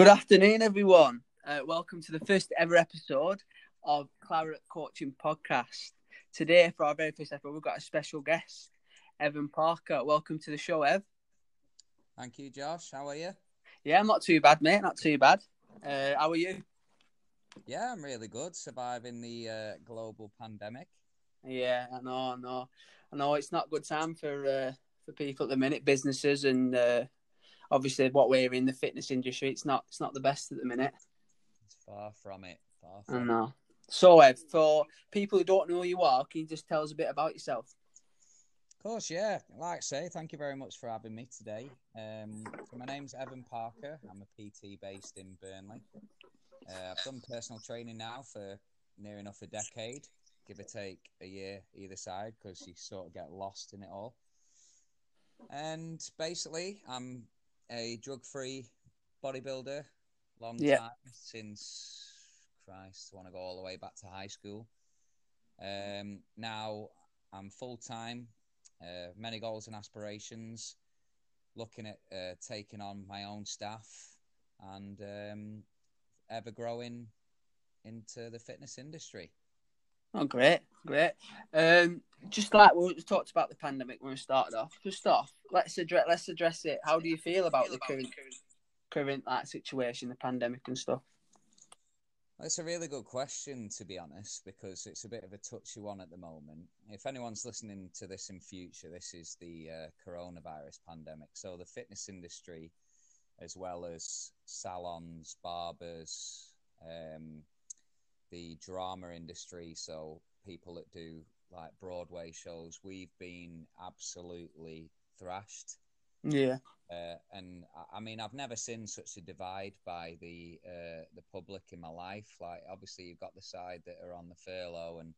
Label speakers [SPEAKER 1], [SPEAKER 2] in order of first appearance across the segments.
[SPEAKER 1] Good afternoon, everyone. Uh, welcome to the first ever episode of Claret Coaching Podcast. Today, for our very first episode, we've got a special guest, Evan Parker. Welcome to the show, Ev.
[SPEAKER 2] Thank you, Josh. How are you?
[SPEAKER 1] Yeah, I'm not too bad, mate. Not too bad. Uh, how are you?
[SPEAKER 2] Yeah, I'm really good. Surviving the uh, global pandemic.
[SPEAKER 1] Yeah, I know, I know, I know. It's not a good time for uh, for people at the minute, businesses, and uh, obviously what we're in the fitness industry. It's not it's not the best at the minute.
[SPEAKER 2] It's far from it. Far
[SPEAKER 1] I
[SPEAKER 2] from it.
[SPEAKER 1] know. So, Ev, for people who don't know who you are, can you just tell us a bit about yourself?
[SPEAKER 2] Of course, yeah. Like I say, thank you very much for having me today. Um, my name's Evan Parker. I'm a PT based in Burnley. Uh, I've done personal training now for near enough a decade, give or take a year either side, because you sort of get lost in it all. And basically, I'm a drug-free bodybuilder, long
[SPEAKER 1] Yeah.
[SPEAKER 2] time since Christ. I want to go all the way back to high school. Um, now I'm full time, uh, many goals and aspirations, looking at uh, taking on my own staff and um, ever growing into the fitness industry.
[SPEAKER 1] Oh, great, great. Um, just like we talked about the pandemic when we started off. Just off, let's address let's address it. How do you feel about the current current like situation, the pandemic and stuff?
[SPEAKER 2] It's a really good question, to be honest, because it's a bit of a touchy one at the moment. If anyone's listening to this in future, this is the uh, coronavirus pandemic. So the fitness industry, as well as salons, barbers, um, the drama industry, so people that do like Broadway shows, we've been absolutely thrashed.
[SPEAKER 1] Yeah,
[SPEAKER 2] Uh, and I- mean, I've never seen such a divide by the uh, the public in my life. Like, obviously, you've got the side that are on the furlough and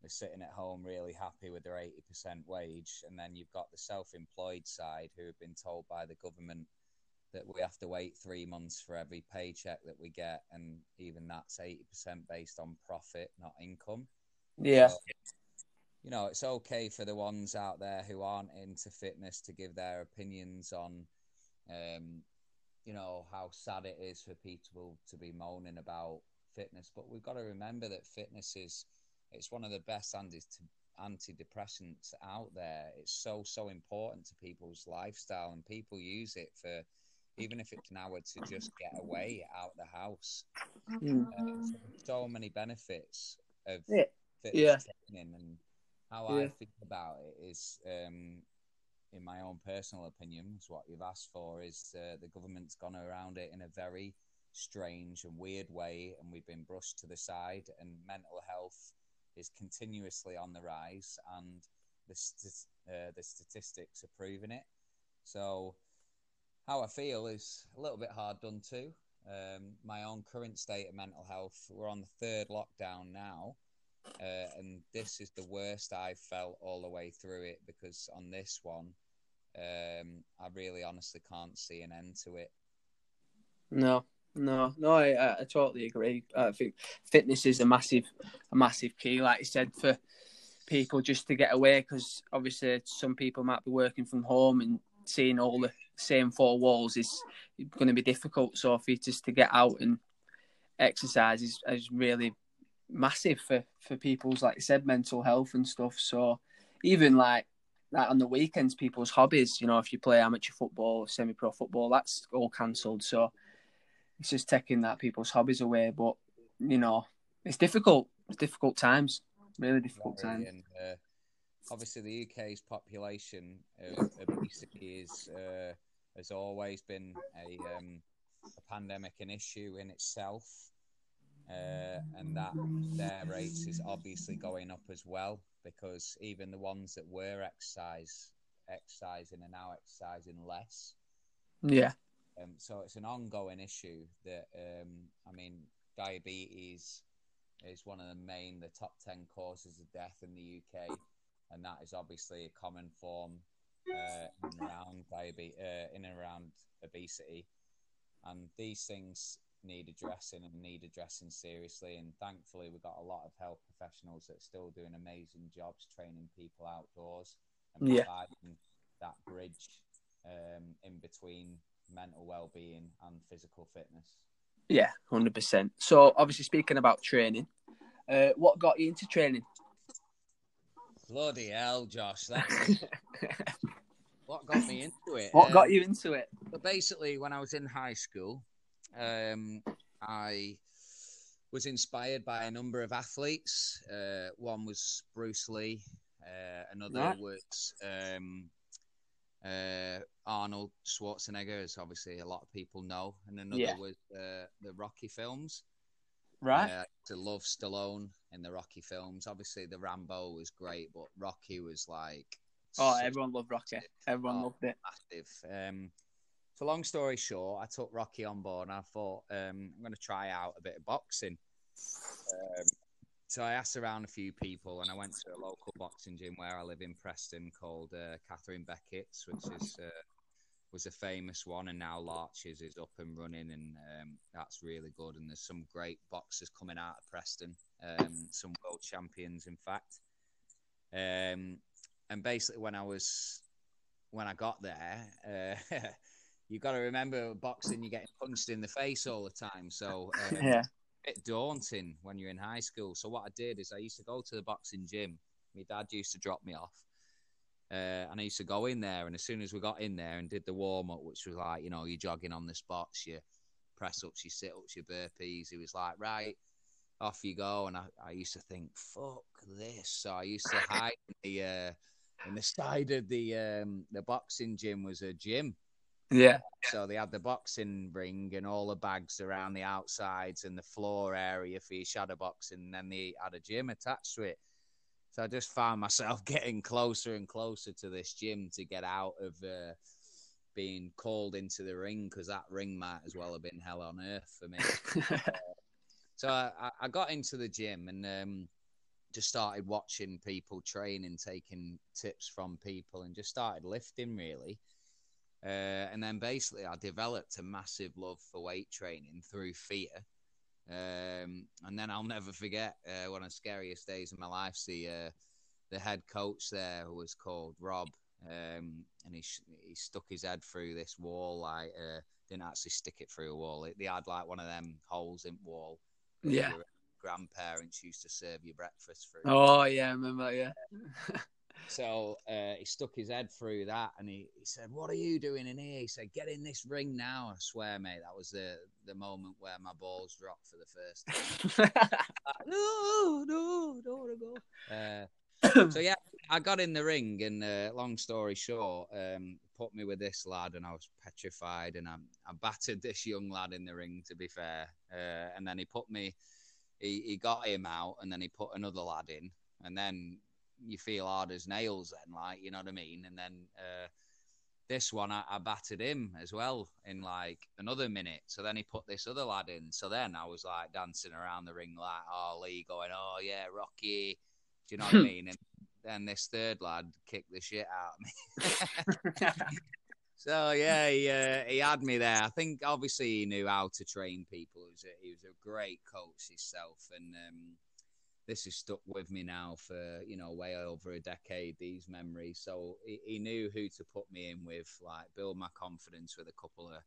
[SPEAKER 2] they're sitting at home really happy with their eighty percent wage, and then you've got the self-employed side who have been told by the government that we have to wait three months for every paycheck that we get, and even that's eighty percent based on profit, not income.
[SPEAKER 1] yeah,
[SPEAKER 2] So, you know, it's okay for the ones out there who aren't into fitness to give their opinions on, um, you know, how sad it is for people to be moaning about fitness. But we've got to remember that fitness is it's one of the best anti antidepressants out there. It's so so important to people's lifestyle, and people use it for even if it's an hour to just get away out of the house.
[SPEAKER 1] Mm.
[SPEAKER 2] Uh, so many benefits of
[SPEAKER 1] Yeah.
[SPEAKER 2] fitness
[SPEAKER 1] Yeah.
[SPEAKER 2] training and how I think about it is, um, in my own personal opinion, is what you've asked for is uh, the government's gone around it in a very strange and weird way, and we've been brushed to the side, and mental health is continuously on the rise, and the st- uh, the statistics are proving it. So, how I feel is a little bit hard done too. Um, my own current state of mental health, we're on the third lockdown now, uh, and this is the worst I've felt all the way through it because on this one, um, I really honestly can't see an end to it.
[SPEAKER 1] No, no, no. I, I, I totally agree. I think fitness is a massive, a massive key, like you said, for people just to get away. Because obviously, some people might be working from home and seeing all the same four walls is going to be difficult. So, for you just to get out and exercise is, is really massive for for people's, like you said, mental health and stuff. So, even like. Like on the weekends, people's hobbies, you know, if you play amateur football, semi pro football, that's all cancelled. So, it's just taking that people's hobbies away. But you know, it's difficult. It's difficult times. Really difficult times.
[SPEAKER 2] And uh, obviously, the UK's population of obesity is uh, has always been a, um, a pandemic, an issue in itself, uh, and that their rates is obviously going up as well because even the ones that were exercise exercising are now exercising less.
[SPEAKER 1] Yeah,
[SPEAKER 2] Um, so it's an ongoing issue that um, I mean, diabetes is one of the main, the top ten causes of death in the UK, and that is obviously a common form uh, in around diabetes, uh, in and around obesity, and these things need addressing and need addressing seriously. And thankfully, we've got a lot of health professionals that are still doing amazing jobs training people outdoors and
[SPEAKER 1] Yeah.
[SPEAKER 2] providing that bridge um, in between mental well-being and physical fitness.
[SPEAKER 1] Yeah, hundred percent. So obviously, speaking about training, uh, what got you into training?
[SPEAKER 2] Bloody hell, Josh! That's what got me into it.
[SPEAKER 1] What
[SPEAKER 2] Um,
[SPEAKER 1] got you into it?
[SPEAKER 2] But basically, when I was in high school, um, I was inspired by a number of athletes. Uh, one was Bruce Lee. Uh, another
[SPEAKER 1] Right.
[SPEAKER 2] was um, uh, Arnold Schwarzenegger, as obviously a lot of people know, and another
[SPEAKER 1] Yeah.
[SPEAKER 2] was uh, the Rocky films.
[SPEAKER 1] Right.
[SPEAKER 2] Uh, to love Stallone in the Rocky films. Obviously, the Rambo was great, but Rocky was like
[SPEAKER 1] oh,
[SPEAKER 2] such
[SPEAKER 1] everyone loved Rocky. Everyone
[SPEAKER 2] Oh.
[SPEAKER 1] loved it.
[SPEAKER 2] massive. Um, so long story short, I took Rocky on board and I thought um, I'm going to try out a bit of boxing. Um, so I asked around a few people and I went to a local boxing gym where I live in Preston called uh, Catherine Beckett's, which is uh, was a famous one, and now Larches is up and running, and um, that's really good. And there's some great boxers coming out of Preston, um, some world champions, in fact. Um, and basically, when I was when I got there, uh, you got to remember boxing, you're getting punched in the face all the time, so um,
[SPEAKER 1] Yeah.
[SPEAKER 2] a bit daunting when you're in high school. So what I did is I used to go to the boxing gym. My dad used to drop me off. Uh, and I used to go in there, and as soon as we got in there and did the warm up, which was like, you know, you're jogging on the spots, your press ups, your sit ups, your burpees, he was like, right, off you go. And I, I used to think, fuck this. So I used to hide in the, uh, in the side of the um, the boxing gym was a gym.
[SPEAKER 1] Yeah.
[SPEAKER 2] So they had the boxing ring and all the bags around the outsides and the floor area for your shadow boxing. And then they had a gym attached to it. So I just found myself getting closer and closer to this gym to get out of uh, being called into the ring because that ring might as well have been hell on earth for me. So I, I- I got into the gym and um, just started watching people train and taking tips from people and just started lifting really. Uh, and then basically, I developed a massive love for weight training through fear. Um, and then I'll never forget uh, one of the scariest days of my life. The uh, the head coach there who was called Rob, um, and he he stuck his head through this wall. Like uh, didn't actually stick it through a wall. It, they had like one of them holes in the wall.
[SPEAKER 1] Yeah.
[SPEAKER 2] Grandparents used to serve you breakfast through.
[SPEAKER 1] oh yeah, I remember. that, Yeah.
[SPEAKER 2] So uh, he stuck his head through that and he, he said, What are you doing in here? He said, Get in this ring now. I swear, mate, that was the, the moment where my balls dropped for the first time. Like, no, no, don't want to go. Uh, so, yeah, I got in the ring and uh, long story short, um, put me with this lad and I was petrified and I, I battered this young lad in the ring, to be fair. Uh, and then he put me, he, he got him out and then he put another lad in. And then you feel hard as nails then, like, you know what I mean? And then uh, this one, I, I battered him as well in like another minute. So then he put this other lad in. So then I was like dancing around the ring like, oh, Lee going, oh, yeah, Rocky. Do you know what I mean? And then this third lad kicked the shit out of me. So yeah, he uh, he had me there. I think obviously he knew how to train people. He was a, he was a great coach himself, and um, this has stuck with me now for you know way over a decade. These memories. So he, he knew who to put me in with, like build my confidence with a couple of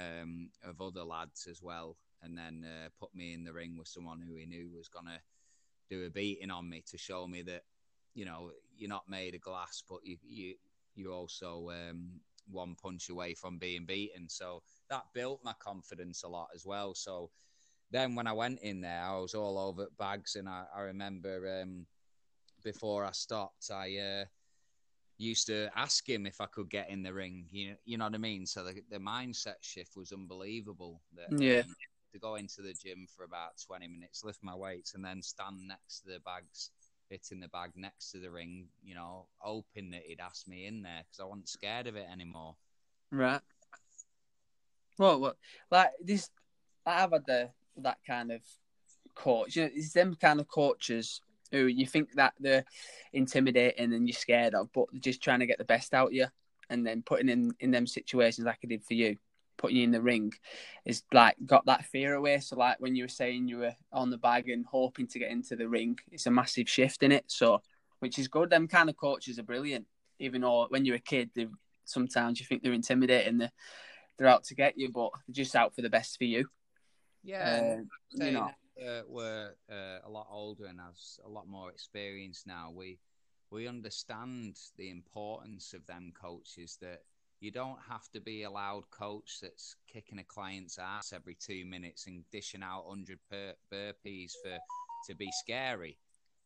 [SPEAKER 2] um, of other lads as well, and then uh, put me in the ring with someone who he knew was gonna do a beating on me to show me that you know you're not made of glass, but you you you're also um, one punch away from being beaten. So that built my confidence a lot as well. So then when I went in there, I was all over bags, and I, I remember um, before I stopped, I uh, used to ask him if I could get in the ring. You you know what I mean? So the, the mindset shift was unbelievable. That,
[SPEAKER 1] Yeah.
[SPEAKER 2] um, to go into the gym for about 20 minutes, lift my weights, and then stand next to the bags, hitting the bag next to the ring, you know, hoping that he'd ask me in there because I wasn't scared of it anymore.
[SPEAKER 1] Right. Well, well, like this, I've had the that kind of coach. You know, it's them kind of coaches who you think that they're intimidating and you're scared of, but they're just trying to get the best out of you, and then putting in in them situations like I did for you, putting you in the ring, is like got that fear away. So like when you were saying you were on the bag and hoping to get into the ring, it's a massive shift in it. So, which is good. Them kind of coaches are brilliant. Even though when you're a kid, they sometimes you think they're intimidating. They they're out to get you, but they're just out for the best for you.
[SPEAKER 2] Yeah,
[SPEAKER 1] Uh, you know,
[SPEAKER 2] uh, we're uh, a lot older and have a lot more experience now. We we understand the importance of them coaches that you don't have to be a loud coach that's kicking a client's ass every two minutes and dishing out 100 bur- burpees for to be scary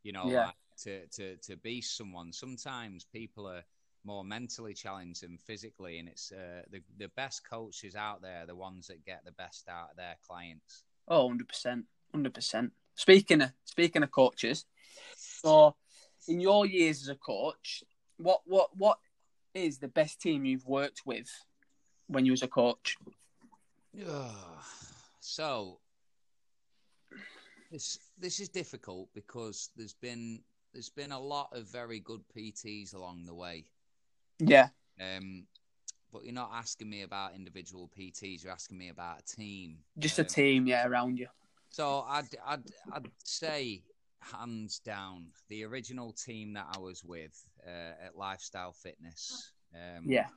[SPEAKER 2] you know
[SPEAKER 1] Yeah.
[SPEAKER 2] like, to, to to be someone sometimes people are more mentally challenged than physically and it's uh, the, the best coaches out there are the ones that get the best out of their clients
[SPEAKER 1] Oh, 100%. 100%. Speaking of speaking of coaches, so in your years as a coach, what what what is the best team you've worked with when you was a coach? Yeah.
[SPEAKER 2] So this this is difficult because there's been there's been a lot of very good PTs along the way.
[SPEAKER 1] Yeah.
[SPEAKER 2] Um, but you're not asking me about individual PTs. You're asking me about a team.
[SPEAKER 1] Just a
[SPEAKER 2] Um,
[SPEAKER 1] team, yeah, around you.
[SPEAKER 2] So I'd I'd I'd say hands down the original team that I was with uh, at Lifestyle Fitness. Um,
[SPEAKER 1] Yeah.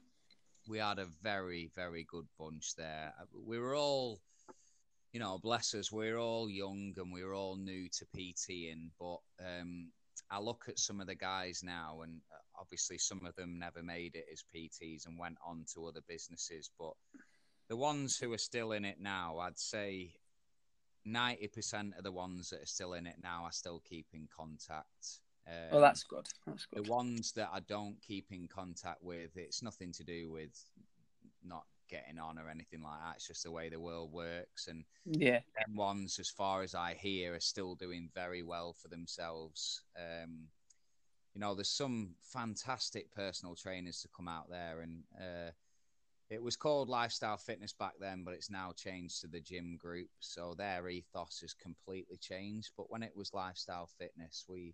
[SPEAKER 2] we had a very very good bunch there. We were all, you know, bless us, we were all young and we were all new to PTing. But um, I look at some of the guys now, and uh, obviously some of them never made it as PTs and went on to other businesses. But the ones who are still in it now, I'd say. 90% of the ones that are still in it now, I still keep in contact. Um,
[SPEAKER 1] Oh, that's good. That's good.
[SPEAKER 2] the ones that I don't keep in contact with, it's nothing to do with not getting on or anything like that. It's just the way the world works. And
[SPEAKER 1] Yeah.
[SPEAKER 2] them ones, as far as I hear, are still doing very well for themselves. Um, you know, there's some fantastic personal trainers to come out there, and uh, it was called Lifestyle Fitness back then, but it's now changed to the Gym Group. So their ethos has completely changed. But when it was Lifestyle Fitness, we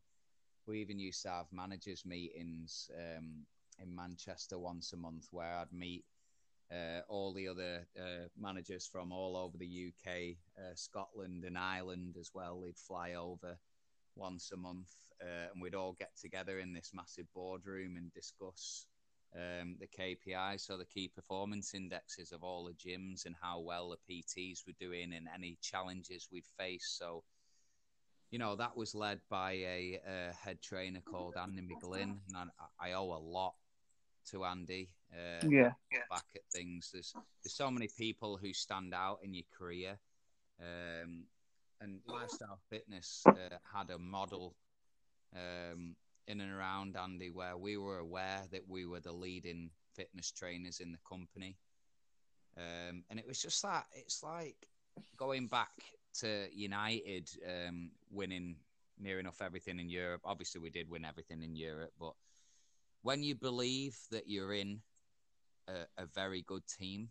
[SPEAKER 2] we even used to have managers meetings um, in Manchester once a month where I'd meet uh, all the other uh, managers from all over the UK, uh, Scotland, and Ireland as well. They'd fly over once a month, uh, and we'd all get together in this massive boardroom and discuss um, the KPI, so the key performance indexes of all the gyms and how well the PTs were doing and any challenges we'd face. So you know, that was led by a, a head trainer called Andy McGlynn, and I, I owe a lot to Andy. Uh,
[SPEAKER 1] Yeah.
[SPEAKER 2] back at things. There's there's so many people who stand out in your career, um, and lifestyle fitness uh, had a model um, in and around Andy where we were aware that we were the leading fitness trainers in the company, um, and it was just that it's like going back to United um, winning near enough everything in Europe. Obviously, we did win everything in Europe, but when you believe that you're in a, a very good team,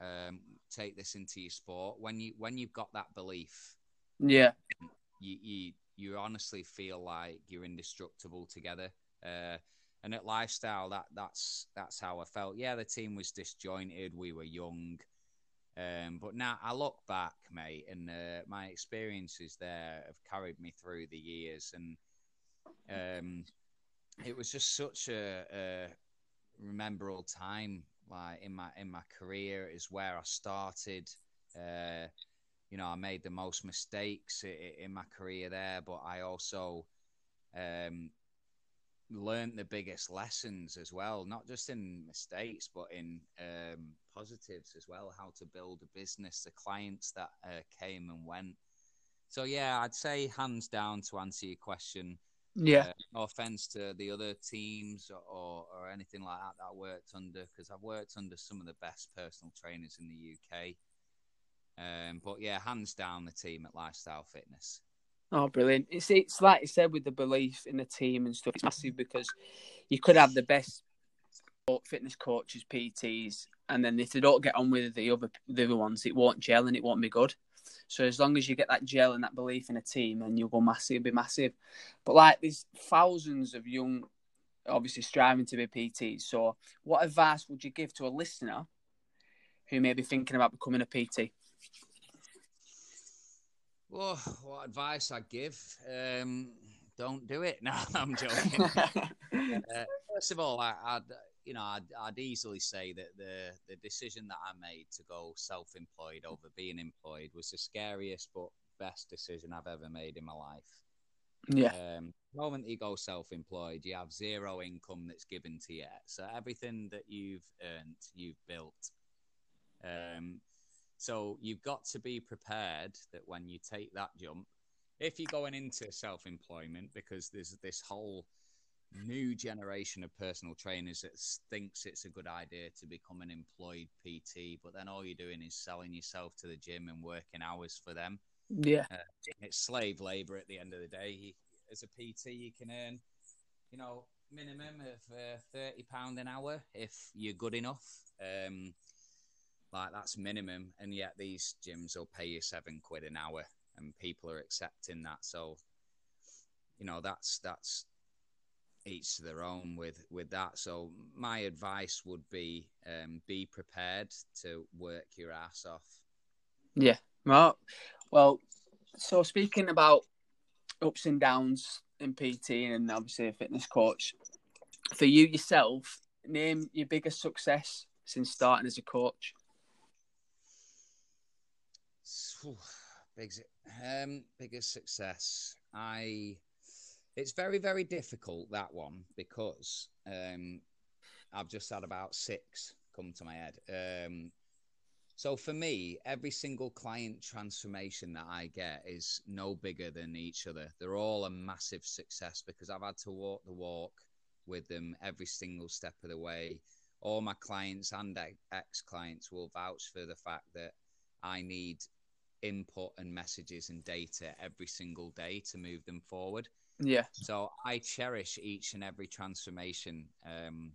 [SPEAKER 2] um, take this into your sport. When you when you've got that belief,
[SPEAKER 1] Yeah.
[SPEAKER 2] you you, you honestly feel like you're indestructible together. Uh, and at lifestyle, that that's that's how I felt. Yeah, the team was disjointed. We were young. Um, but now I look back, mate, and uh, my experiences there have carried me through the years, and um, it was just such a, a rememberable time, like in my in my career. Is where I started. Uh, you know, I made the most mistakes in, in my career there, but I also um, learned the biggest lessons as well, not just in mistakes, but in um, positives as well. How to build a business, the clients that uh, came and went. So yeah, I'd say hands down to answer your question.
[SPEAKER 1] Yeah.
[SPEAKER 2] Uh, no offense to the other teams or, or anything like that that I worked under, because I've worked under some of the best personal trainers in the UK. Um, but yeah, hands down the team at Lifestyle Fitness.
[SPEAKER 1] Oh, brilliant! It's it's like you said with the belief in the team and stuff. It's massive because you could have the best fitness coaches, PTs, and then if they don't get on with the other the other ones, it won't gel and it won't be good. So as long as you get that gel and that belief in a team, then you'll go massive, be massive. But like there's thousands of young, obviously striving to be PTs. So what advice would you give to a listener who may be thinking about becoming a PT?
[SPEAKER 2] Well, what advice I give? Um, don't do it. No, I'm joking. uh, first of all, I, I'd, you know, I'd, I'd easily say that the the decision that I made to go self-employed over being employed was the scariest but best decision I've ever made in my life.
[SPEAKER 1] Yeah.
[SPEAKER 2] Um, the moment you go self-employed, you have zero income that's given to you. So everything that you've earned, you've built. Um, so you've got to be prepared that when you take that jump, if you're going into self-employment, because there's this whole new generation of personal trainers that thinks it's a good idea to become an employed PT, but then all you're doing is selling yourself to the gym and working hours for them.
[SPEAKER 1] Yeah.
[SPEAKER 2] Uh, it's slave labor at the end of the day. As a PT, you can earn, you know, minimum of uh, thirty pound an hour if you're good enough. Um, like that's minimum, and yet these gyms will pay you seven quid an hour, and people are accepting that. So, you know, that's that's each to their own with with that. So my advice would be um, be prepared to work your ass off.
[SPEAKER 1] Yeah. Well, well. So speaking about ups and downs in PT and obviously a fitness coach, for you yourself, name your biggest success since starting as a coach.
[SPEAKER 2] Big, um, biggest success. I. It's very, very difficult that one because um, I've just had about six come to my head. Um, so for me, every single client transformation that I get is no bigger than each other. They're all a massive success because I've had to walk the walk with them every single step of the way. All my clients and ex clients will vouch for the fact that I need input and messages and data every single day to move them forward.
[SPEAKER 1] Yeah.
[SPEAKER 2] So I cherish each and every transformation um,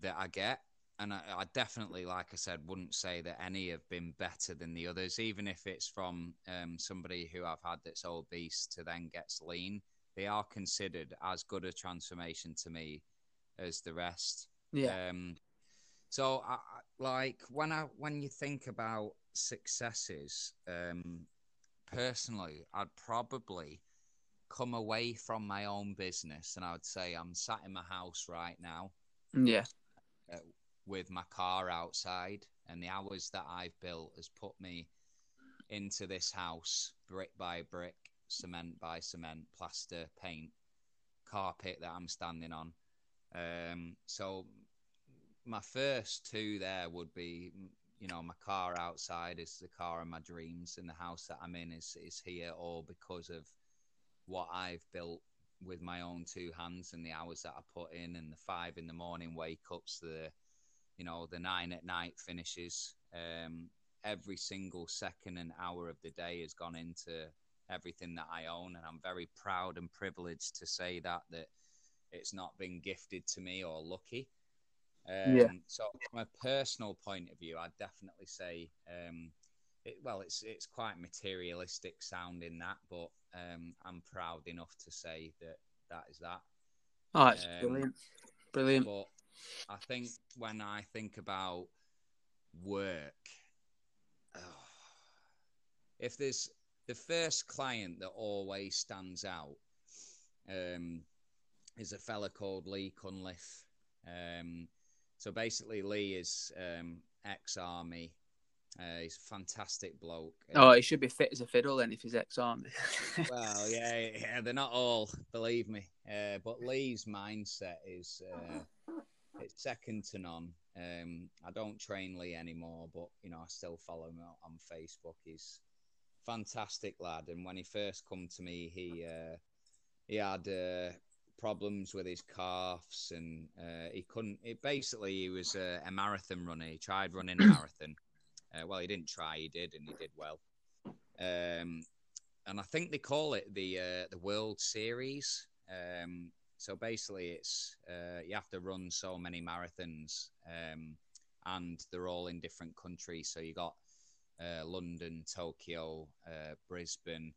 [SPEAKER 2] that I get. And I, I, definitely, like I said, wouldn't say that any have been better than the others, even if it's from um, somebody who I've had that's obese to then gets lean. They are considered as good a transformation to me as the rest.
[SPEAKER 1] Yeah.
[SPEAKER 2] Um, so, I, like when I when you think about successes, um, personally, I'd probably come away from my own business and I would say I'm sat in my house right now.
[SPEAKER 1] Yeah.
[SPEAKER 2] Uh, with my car outside, and the hours that I've built has put me into this house brick by brick, cement by cement, plaster, paint, carpet that I'm standing on. Um, so my first two there would be, you know, my car outside is the car of my dreams, and the house that I'm in is is here all because of what I've built with my own two hands and the hours that I put in, and the five in the morning wake ups, the you know the nine at night finishes. Um, every single second and hour of the day has gone into everything that I own, and I'm very proud and privileged to say that that it's not been gifted to me or lucky. Um,
[SPEAKER 1] yeah.
[SPEAKER 2] So, from a personal point of view, I'd definitely say, um, it, well, it's it's quite materialistic sounding that, but um, I'm proud enough to say that that is that.
[SPEAKER 1] Oh, it's
[SPEAKER 2] Um,
[SPEAKER 1] brilliant, brilliant.
[SPEAKER 2] But I think when I think about work, oh, if there's the first client that always stands out, um, is a fella called Lee Cunliffe. So basically, Lee is um, ex-army. Uh, he's a fantastic bloke.
[SPEAKER 1] Oh, he should be fit as a fiddle then if he's ex-army.
[SPEAKER 2] well, yeah, yeah, they're not all, believe me. Uh, but Lee's mindset is uh, it's second to none. Um, I don't train Lee anymore, but you know I still follow him on Facebook. He's fantastic lad, and when he first come to me, he uh, he had uh, problems with his calves, and uh, he couldn't. It basically he was a, a marathon runner. He tried running a marathon. Uh, well, he didn't try. He did, and he did well. Um, and I think they call it the uh, the World Series. Um, so basically, it's uh, you have to run so many marathons, um, and they're all in different countries. So you got uh, London, Tokyo, uh, Brisbane,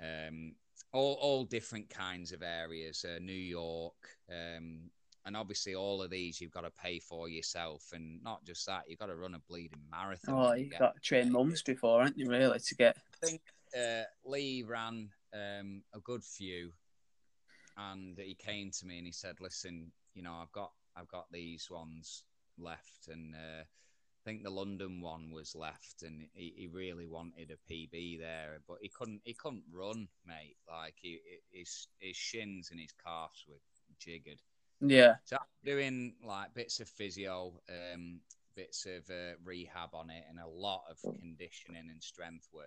[SPEAKER 2] um, all all different kinds of areas. Uh, New York, um, and obviously all of these you've got to pay for yourself, and not just that, you've got to run a bleeding marathon.
[SPEAKER 1] oh, you've got to train mums before, aren't you? Really, to get.
[SPEAKER 2] I think uh, Lee ran um, a good few, and he came to me and he said, "Listen, you know, I've got I've got these ones left, and uh, I think the London one was left, and he, he really wanted a PB there, but he couldn't. He couldn't run, mate. Like he, his his shins and his calves were jiggered.
[SPEAKER 1] Yeah.
[SPEAKER 2] So I'm doing like bits of physio, um, bits of uh, rehab on it, and a lot of conditioning and strength work.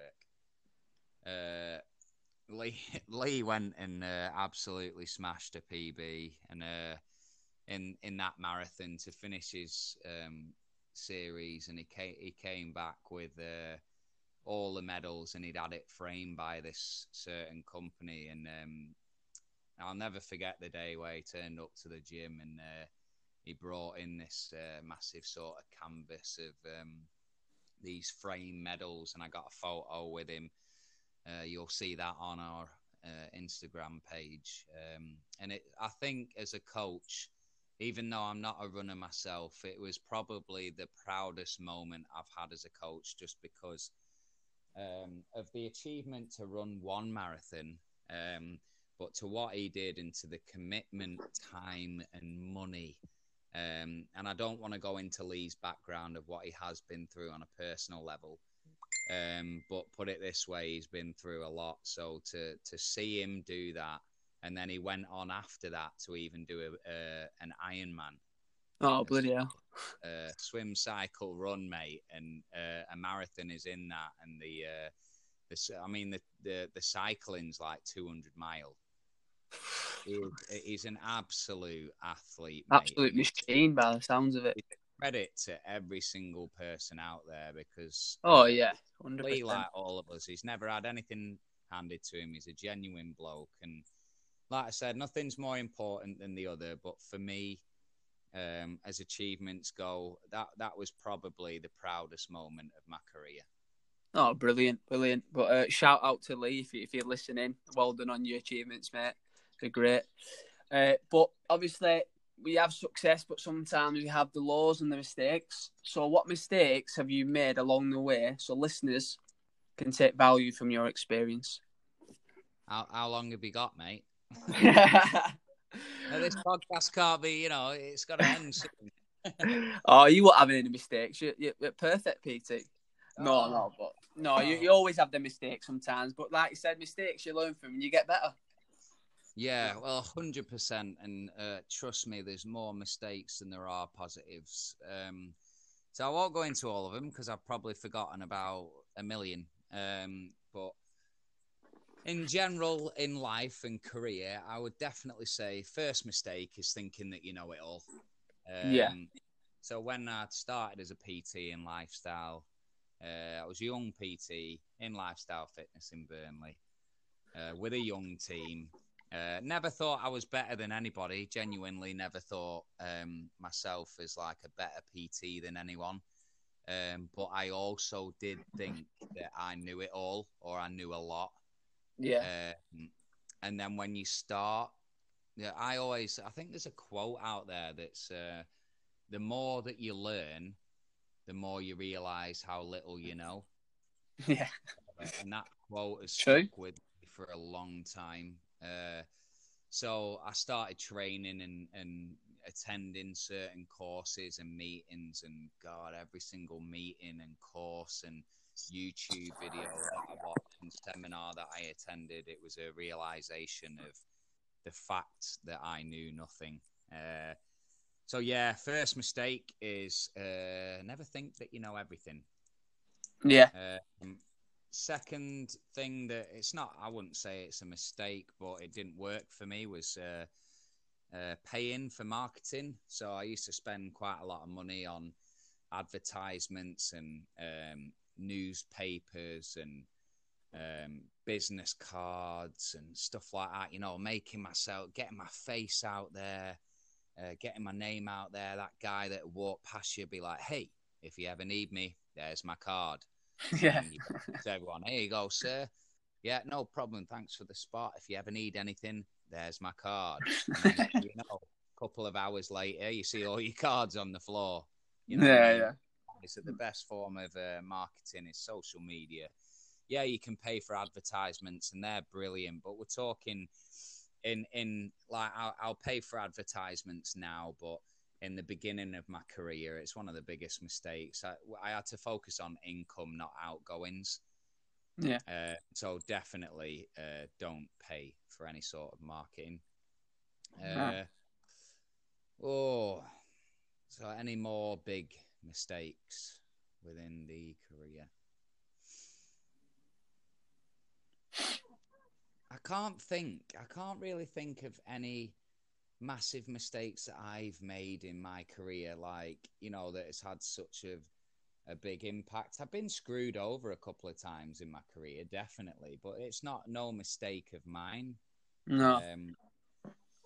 [SPEAKER 2] Uh, Lee Lee went and uh, absolutely smashed a PB, and uh, in in that marathon to finish his um, series, and he came he came back with uh, all the medals, and he'd had it framed by this certain company, and um, I'll never forget the day where he turned up to the gym and uh, he brought in this uh, massive sort of canvas of um, these frame medals, and I got a photo with him. Uh, you'll see that on our uh, Instagram page. Um, and it, I think as a coach, even though I'm not a runner myself, it was probably the proudest moment I've had as a coach, just because um, of the achievement to run one marathon. Um, but to what he did and to the commitment, time, and money. Um, and I don't want to go into Lee's background of what he has been through on a personal level. Um, but put it this way, he's been through a lot. So to to see him do that, and then he went on after that to even do a, uh, an Ironman.
[SPEAKER 1] Oh bloody hell!
[SPEAKER 2] Uh, swim, cycle, run, mate, and uh, a marathon is in that, and the uh, the I mean the the the cycling's like two hundred mile. he's an absolute athlete, mate.
[SPEAKER 1] absolute machine by the sounds of it.
[SPEAKER 2] Credit to every single person out there because
[SPEAKER 1] oh yeah,
[SPEAKER 2] 100%. Lee, like all of us, he's never had anything handed to him. He's a genuine bloke, and like I said, nothing's more important than the other. But for me, um, as achievements go, that that was probably the proudest moment of my career.
[SPEAKER 1] Oh, brilliant, brilliant! But uh, shout out to Lee if, if you're listening. Well done on your achievements, mate. They're great. Uh, but obviously, we have success, but sometimes we have the laws and the mistakes. So, what mistakes have you made along the way so listeners can take value from your experience?
[SPEAKER 2] How, how long have you got, mate? now, this podcast can't be, you know, it's got to end soon.
[SPEAKER 1] oh, you won't have any mistakes. You're, you're perfect, PT. No, oh. no, but no, you, you always have the mistakes sometimes. But like you said, mistakes you learn from and you get better.
[SPEAKER 2] Yeah, well, hundred percent, and uh, trust me, there's more mistakes than there are positives. Um, so I won't go into all of them because I've probably forgotten about a million. Um, in general, in life and career, I would definitely say first mistake is thinking that you know it all.
[SPEAKER 1] Um, yeah.
[SPEAKER 2] So when I started as a PT in lifestyle, uh, I was a young PT in lifestyle fitness in Burnley uh, with a young team. Uh, never thought I was better than anybody. Genuinely, never thought um, myself as like a better PT than anyone. Um, but I also did think that I knew it all or I knew a lot.
[SPEAKER 1] Yeah.
[SPEAKER 2] Um, and then when you start, yeah, I always I think there's a quote out there that's uh, the more that you learn, the more you realize how little you know.
[SPEAKER 1] Yeah.
[SPEAKER 2] And that quote has True. stuck with me for a long time. Uh, so I started training and, and attending certain courses and meetings, and God, every single meeting and course and YouTube video that I watched seminar that I attended, it was a realization of the fact that I knew nothing. Uh, so yeah, first mistake is uh, never think that you know everything.
[SPEAKER 1] Yeah.
[SPEAKER 2] Um, second thing that it's not, I wouldn't say it's a mistake, but it didn't work for me was uh, uh, paying for marketing. So I used to spend quite a lot of money on advertisements and um, newspapers and um, business cards and stuff like that. You know, making myself, getting my face out there uh, getting my name out there. That guy that walked past you be like, "Hey, if you ever need me, there's my card."
[SPEAKER 1] Yeah.
[SPEAKER 2] to everyone, here you go, sir. Yeah, no problem. Thanks for the spot. If you ever need anything, there's my card. Then, you know, a couple of hours later, you see all your cards on the floor.
[SPEAKER 1] You know yeah, yeah.
[SPEAKER 2] It's the best form of uh, marketing is social media. Yeah, you can pay for advertisements, and they're brilliant, but we're talking in in like I'll, I'll pay for advertisements now, but in the beginning of my career. It's one of the biggest mistakes. I, I had to focus on income, not outgoings.
[SPEAKER 1] Yeah.
[SPEAKER 2] Uh, so definitely uh, don't pay for any sort of marketing. Uh, Oh, so any more big mistakes within the career? I can't think. I can't really think of any massive mistakes that I've made in my career, like you know that has had such a a big impact. I've been screwed over a couple of times in my career, definitely, but it's not no mistake of mine.
[SPEAKER 1] No.
[SPEAKER 2] Um,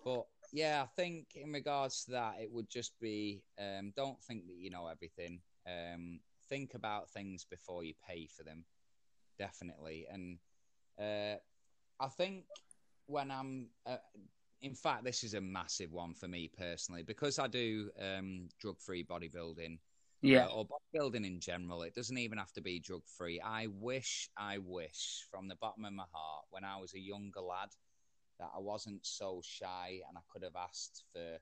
[SPEAKER 2] but yeah, I think in regards to that, it would just be um, don't think that you know everything. Um, think about things before you pay for them, definitely. And uh, I think when I'm, uh, in fact, this is a massive one for me personally because I do um, drug free bodybuilding.
[SPEAKER 1] Yeah.
[SPEAKER 2] uh, or bodybuilding in general. It doesn't even have to be drug free. I wish, I wish from the bottom of my heart, when I was a younger lad, that I wasn't so shy and I could have asked for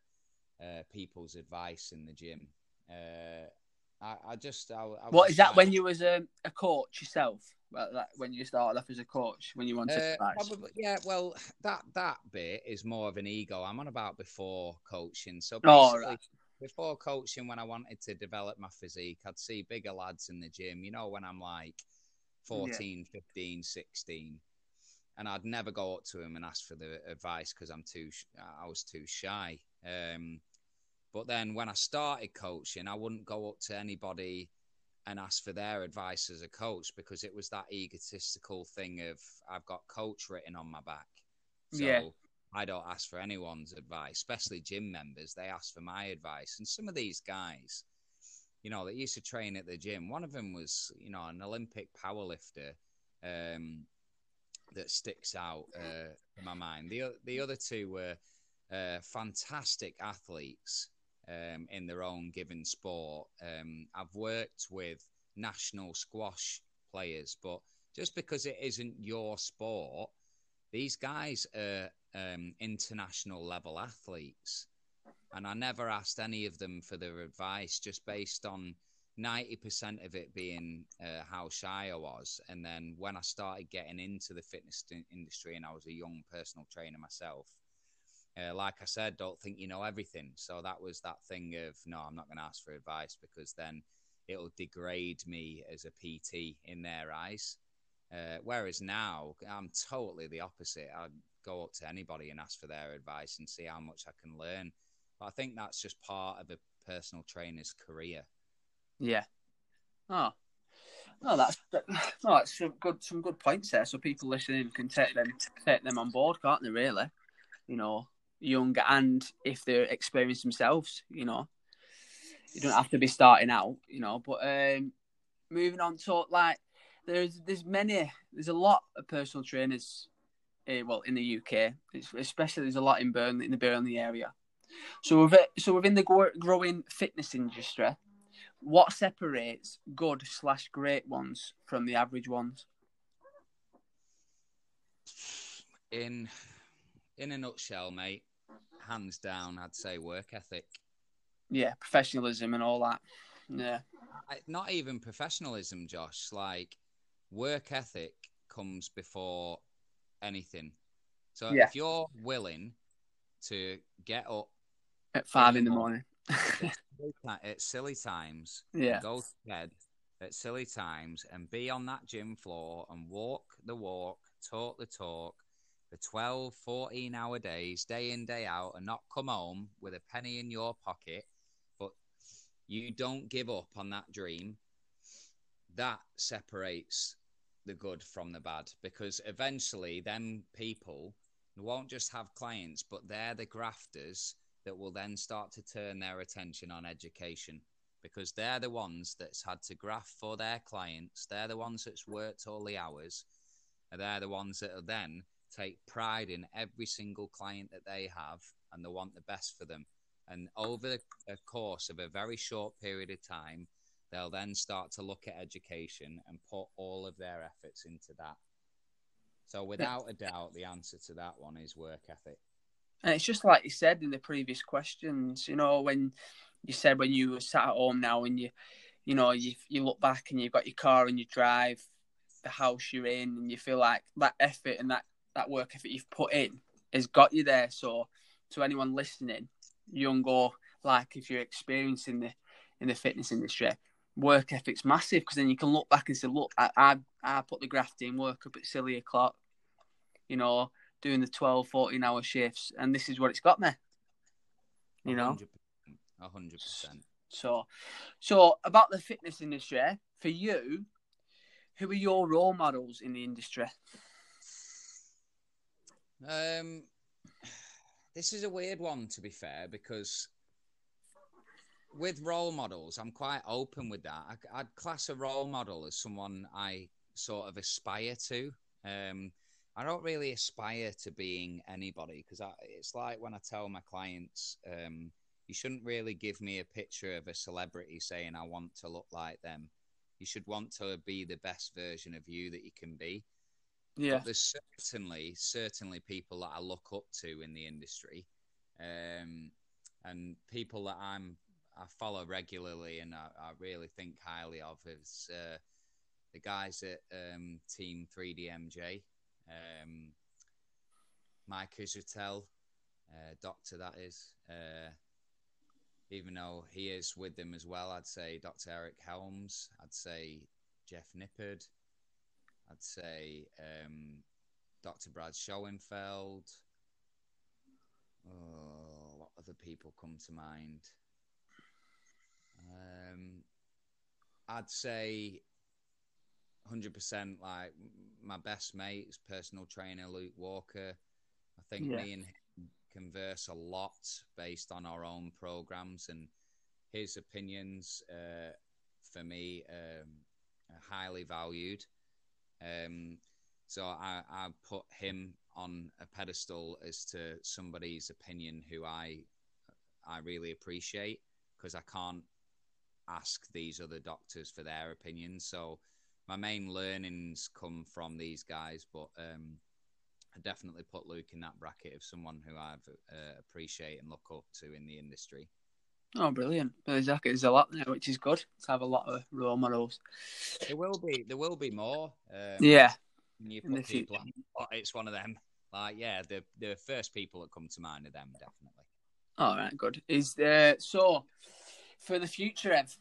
[SPEAKER 2] uh, people's advice in the gym. Uh, I, I just, I, I
[SPEAKER 1] What
[SPEAKER 2] was
[SPEAKER 1] is that when you was a, a coach yourself? Well, when you started off as a coach, when you wanted
[SPEAKER 2] Uh, probably, yeah. Well, that that bit is more of an ego. I'm on about before coaching. So
[SPEAKER 1] Oh, right.
[SPEAKER 2] before coaching, when I wanted to develop my physique, I'd see bigger lads in the gym. You know, when I'm like 14, 15, 16, and I'd never go up to them and ask for the advice because I'm too, I was too shy. Um, but then when I started coaching, I wouldn't go up to anybody and ask for their advice as a coach because it was that egotistical thing of I've got coach written on my back. So
[SPEAKER 1] Yeah.
[SPEAKER 2] I don't ask for anyone's advice, especially gym members. They ask for my advice. And some of these guys, you know, that used to train at the gym, one of them was, you know, an Olympic powerlifter um, that sticks out uh, in my mind. The, the other two were uh, fantastic athletes um, in their own given sport. Um, I've worked with national squash players, but just because it isn't your sport, these guys are um, international level athletes. And I never asked any of them for their advice just based on 90% of it being uh, how shy I was. And then when I started getting into the fitness industry and I was a young personal trainer myself, uh, like I said, don't think you know everything. So that was that thing of no, I'm not going to ask for advice because then it'll degrade me as a PT in their eyes. Uh, whereas now I'm totally the opposite. I go up to anybody and ask for their advice and see how much I can learn. But I think that's just part of a personal trainer's career.
[SPEAKER 1] Yeah. Oh. Oh, that's no, that's some good some good points there. So people listening can take them take them on board, can't they? Really, you know, young and if they're experienced themselves, you know, you don't have to be starting out, you know. But um, moving on to like, there's there's many there's a lot of personal trainers, uh, well in the UK, it's, especially there's a lot in Burnley in the Burnley area. So so within the gro- growing fitness industry, what separates good slash great ones from the average ones?
[SPEAKER 2] In in a nutshell, mate, hands down, I'd say work ethic.
[SPEAKER 1] Yeah, professionalism and all that. Yeah,
[SPEAKER 2] I- Not even professionalism, Josh. Like work ethic comes before anything. So
[SPEAKER 1] Yeah.
[SPEAKER 2] if you're willing to get up
[SPEAKER 1] at five
[SPEAKER 2] In the
[SPEAKER 1] morning.
[SPEAKER 2] at silly times,
[SPEAKER 1] Yeah.
[SPEAKER 2] go to bed at silly times, and be on that gym floor and walk the walk, talk the talk for 12, 14 hour days, day in, day out, and not come home with a penny in your pocket, but you don't give up on that dream, that separates the good from the bad because eventually, them people won't just have clients, but they're the grafters that will then start to turn their attention on education because they're the ones that's had to graft for their clients. They're the ones that's worked all the hours. And they're the ones that will then take pride in every single client that they have and they want the best for them. And over the course of a very short period of time, they'll then start to look at education and put all of their efforts into that. So, without a doubt, the answer to that one is work ethic.
[SPEAKER 1] And it's just like you said in the previous questions, you know, when you said when you were sat at home now and you, you know, you you look back and you've got your car and you drive the house you're in and you feel like that effort and that, that work effort you've put in has got you there. So to anyone listening, young or like if you're experiencing the in the fitness industry, work ethic's massive because then you can look back and say, look, I, I, I put the graft in, work up at silly o'clock, you know, doing the 12, 14 hour shifts, and this is what it's got me. You know?
[SPEAKER 2] 100%. 100%.
[SPEAKER 1] So, so about the fitness industry, for you, who are your role models in the industry?
[SPEAKER 2] Um, this is a weird one, to be fair, because with role models, I'm quite open with that. I, would class a role model as someone I sort of aspire to. Um, I don't really aspire to being anybody because it's like when I tell my clients, um, you shouldn't really give me a picture of a celebrity saying I want to look like them. You should want to be the best version of you that you can be.
[SPEAKER 1] Yeah.
[SPEAKER 2] But there's certainly, certainly people that I look up to in the industry, um, and people that I'm I follow regularly and I, I really think highly of is uh, the guys at um, Team 3DMJ, um, Mike Israetel, uh, Doctor that is. Uh, even though he is with them as well, I'd say Dr. Eric Helms, I'd say Jeff Nippard, I'd say um, Dr. Brad Schoenfeld. Oh, what other people come to mind? Um, I'd say 100% like my best mate is personal trainer Luke Walker. I think yeah. me and him converse a lot based on our own programs and his opinions uh, for me um, are highly valued. Um, so I, I put him on a pedestal as to somebody's opinion who I I really appreciate because I can't ask these other doctors for their opinions. So my main learnings come from these guys, but um, I definitely put Luke in that bracket of someone who I uh, appreciate and look up to in the industry.
[SPEAKER 1] Oh, brilliant! Exactly, there's a lot there, which is good to have a lot of role models.
[SPEAKER 2] There will be, there will be more. Um,
[SPEAKER 1] yeah,
[SPEAKER 2] you put people, on, it's one of them. Like, yeah, the the first people that come to mind are them, definitely.
[SPEAKER 1] All right, good. Is there so? for the future, Ev,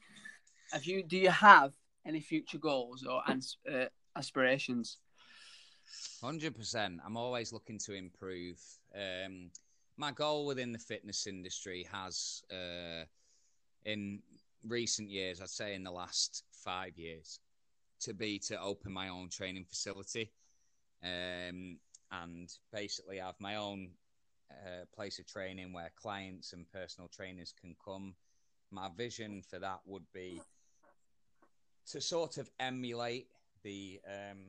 [SPEAKER 1] have you do you have any future goals or uh, aspirations?
[SPEAKER 2] Hundred percent. I'm always looking to improve. Um, my goal within the fitness industry has, uh, in recent years, I'd say in the last five years, to be to open my own training facility, um, and basically have my own uh, place of training where clients and personal trainers can come. My vision for that would be to sort of emulate the um,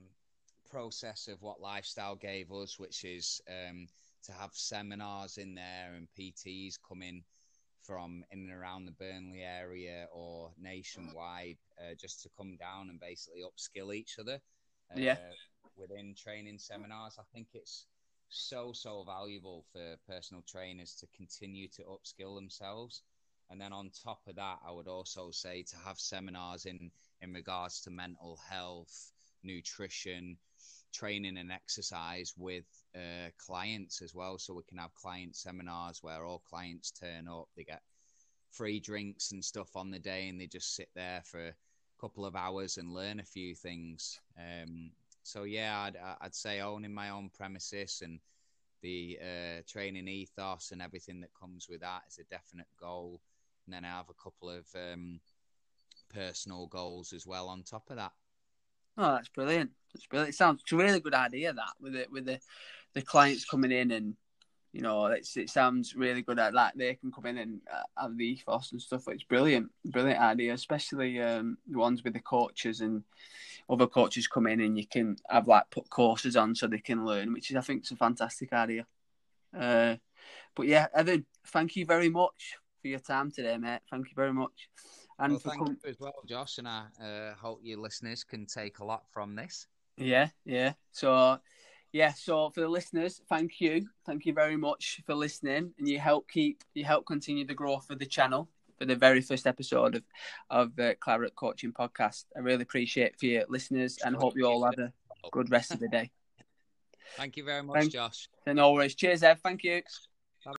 [SPEAKER 2] process of what lifestyle gave us, which is um, to have seminars in there and PTs coming from in and around the Burnley area or nationwide, uh, just to come down and basically upskill each other.
[SPEAKER 1] Uh, yeah.
[SPEAKER 2] Within training seminars, I think it's so so valuable for personal trainers to continue to upskill themselves and then on top of that, I would also say to have seminars in in regards to mental health, nutrition, training, and exercise with uh, clients as well. So we can have client seminars where all clients turn up, they get free drinks and stuff on the day, and they just sit there for a couple of hours and learn a few things. Um, so yeah, I'd, I'd say owning my own premises and the uh, training ethos and everything that comes with that is a definite goal and then I have a couple of um, personal goals as well on top of that.
[SPEAKER 1] Oh, that's brilliant! That's brilliant. It sounds it's a really good idea that with it with the the clients coming in and you know it's, it sounds really good that they can come in and uh, have the ethos and stuff. It's brilliant, brilliant idea, especially um, the ones with the coaches and other coaches come in and you can have like put courses on so they can learn, which is I think is a fantastic idea. Uh, but yeah, Evan, thank you very much for your time today, mate. Thank you very much.
[SPEAKER 2] And well, thank com- you as well, Josh. And I uh, hope your listeners can take a lot from this.
[SPEAKER 1] Yeah, yeah. So, yeah, so for the listeners, thank you, thank you very much for listening, and you help keep you help continue the growth of the channel for the very first episode of of uh, Claret Coaching Podcast. I really appreciate for your listeners, and hope you all have a good rest of the day.
[SPEAKER 2] Thank you very much,
[SPEAKER 1] Thank-
[SPEAKER 2] Josh.
[SPEAKER 1] And always, cheers, Ev. Thank you.